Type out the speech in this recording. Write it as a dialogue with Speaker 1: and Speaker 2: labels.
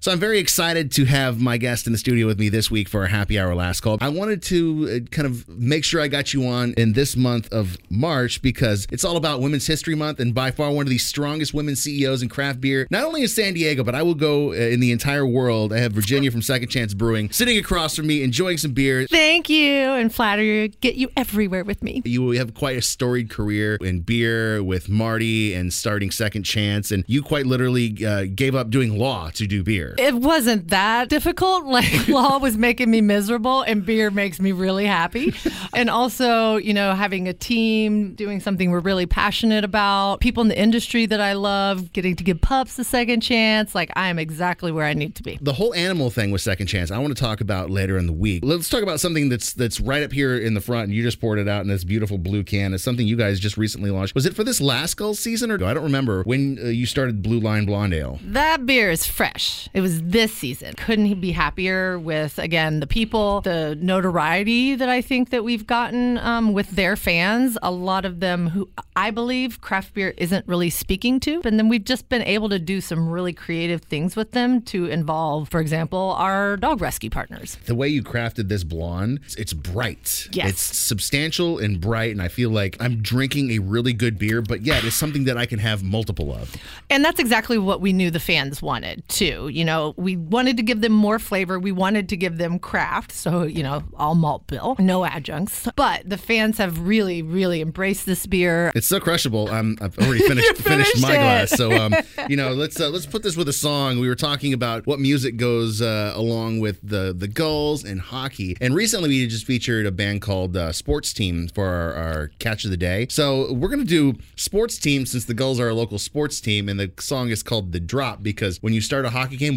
Speaker 1: So I'm very excited to have my guest in the studio with me this week for our happy hour last call. I wanted to uh, kind of make sure I got you on in this month of March because it's all about Women's History Month and by far one of the strongest women CEOs in craft beer, not only in San Diego, but I will go uh, in the entire world. I have Virginia from Second Chance Brewing sitting across from me enjoying some beer.
Speaker 2: Thank you and flatter you. Get you everywhere with me.
Speaker 1: You have quite a storied career in beer with Marty and starting Second Chance, and you quite literally uh, gave up doing law to do beer.
Speaker 2: It wasn't that difficult. Like law was making me miserable, and beer makes me really happy. and also, you know, having a team, doing something we're really passionate about, people in the industry that I love, getting to give pups a second chance. Like I am exactly where I need to be.
Speaker 1: The whole animal thing with Second Chance, I want to talk about later in the week. Let's talk about something that's that's right up here in the front, and you just poured it out in this beautiful blue can. It's something you guys just recently launched. Was it for this last Gull season, or I don't remember when uh, you started Blue Line Blonde Ale?
Speaker 2: That beer is fresh. It was this season. Couldn't he be happier with again the people, the notoriety that I think that we've gotten um, with their fans. A lot of them who I believe craft beer isn't really speaking to, and then we've just been able to do some really creative things with them to involve, for example, our dog rescue partners.
Speaker 1: The way you crafted this blonde, it's bright.
Speaker 2: Yes.
Speaker 1: It's substantial and bright, and I feel like I'm drinking a really good beer, but yet it's something that I can have multiple of.
Speaker 2: And that's exactly what we knew the fans wanted too. You know, we wanted to give them more flavor. We wanted to give them craft. So, you know, all malt bill, no adjuncts. But the fans have really, really embraced this beer.
Speaker 1: It's so crushable. I'm, I've already finished finished,
Speaker 2: finished
Speaker 1: my
Speaker 2: it.
Speaker 1: glass. So, um, you know, let's uh, let's put this with a song. We were talking about what music goes uh, along with the the gulls and hockey. And recently, we just featured a band called uh, Sports Team for our, our catch of the day. So we're gonna do Sports Team since the Gulls are a local sports team, and the song is called The Drop because when you start a hockey game,